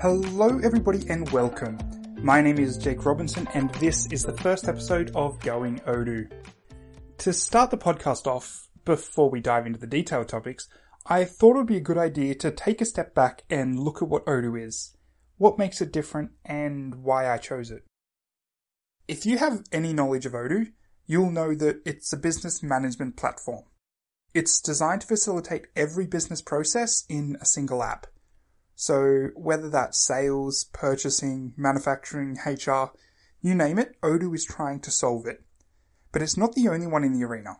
Hello, everybody, and welcome. My name is Jake Robinson, and this is the first episode of Going Odoo. To start the podcast off, before we dive into the detailed topics, I thought it would be a good idea to take a step back and look at what Odoo is, what makes it different, and why I chose it. If you have any knowledge of Odoo, you'll know that it's a business management platform. It's designed to facilitate every business process in a single app. So whether that's sales, purchasing, manufacturing, HR, you name it, Odoo is trying to solve it. But it's not the only one in the arena.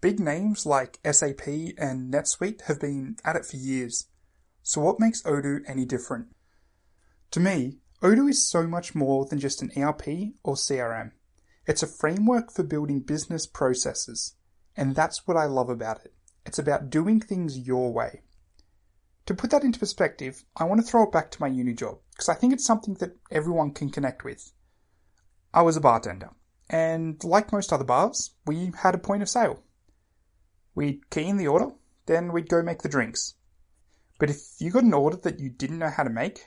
Big names like SAP and NetSuite have been at it for years. So what makes Odoo any different? To me, Odoo is so much more than just an ERP or CRM. It's a framework for building business processes. And that's what I love about it. It's about doing things your way. To put that into perspective, I want to throw it back to my uni job because I think it's something that everyone can connect with. I was a bartender, and like most other bars, we had a point of sale. We'd key in the order, then we'd go make the drinks. But if you got an order that you didn't know how to make,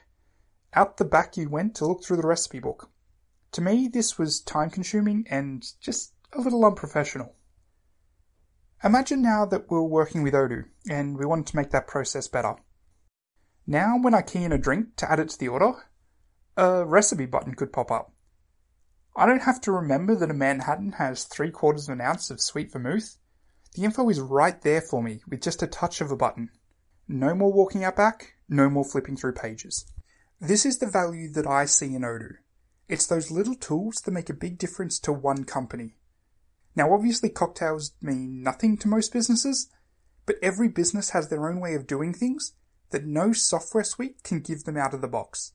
out the back you went to look through the recipe book. To me, this was time consuming and just a little unprofessional. Imagine now that we're working with Odoo and we wanted to make that process better. Now, when I key in a drink to add it to the order, a recipe button could pop up. I don't have to remember that a Manhattan has three quarters of an ounce of sweet vermouth. The info is right there for me with just a touch of a button. No more walking out back, no more flipping through pages. This is the value that I see in Odoo. It's those little tools that make a big difference to one company. Now, obviously, cocktails mean nothing to most businesses, but every business has their own way of doing things that no software suite can give them out of the box.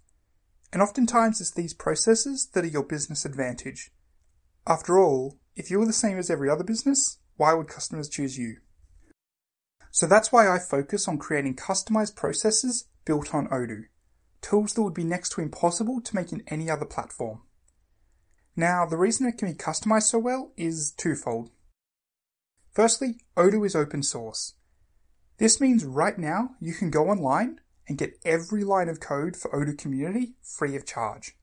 And oftentimes, it's these processes that are your business advantage. After all, if you were the same as every other business, why would customers choose you? So that's why I focus on creating customized processes built on Odoo, tools that would be next to impossible to make in any other platform. Now, the reason it can be customized so well is twofold. Firstly, Odoo is open source. This means right now you can go online and get every line of code for Odoo Community free of charge.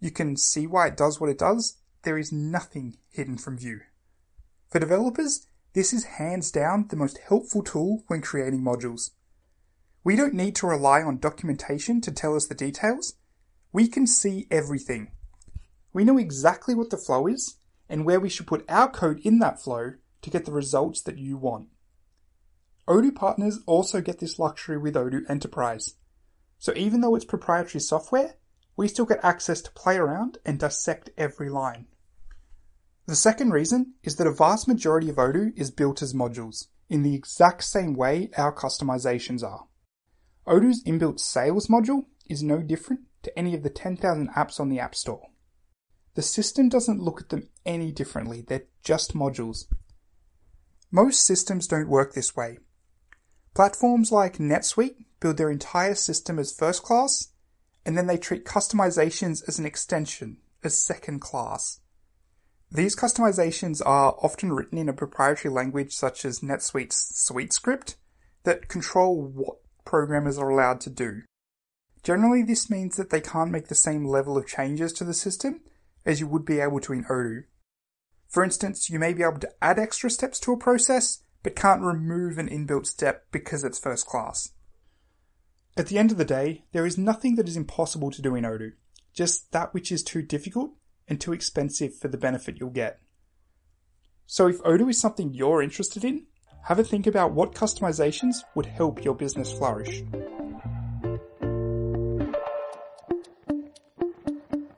You can see why it does what it does. There is nothing hidden from view. For developers, this is hands down the most helpful tool when creating modules. We don't need to rely on documentation to tell us the details. We can see everything. We know exactly what the flow is and where we should put our code in that flow to get the results that you want. Odoo partners also get this luxury with Odoo Enterprise. So even though it's proprietary software, we still get access to play around and dissect every line. The second reason is that a vast majority of Odoo is built as modules, in the exact same way our customizations are. Odoo's inbuilt sales module is no different to any of the 10,000 apps on the App Store. The system doesn't look at them any differently, they're just modules. Most systems don't work this way. Platforms like NetSuite build their entire system as first class, and then they treat customizations as an extension, as second class. These customizations are often written in a proprietary language such as NetSuite's SuiteScript that control what programmers are allowed to do. Generally, this means that they can't make the same level of changes to the system as you would be able to in Odoo. For instance, you may be able to add extra steps to a process, but can't remove an inbuilt step because it's first class. At the end of the day, there is nothing that is impossible to do in Odoo, just that which is too difficult and too expensive for the benefit you'll get. So if Odoo is something you're interested in, have a think about what customizations would help your business flourish.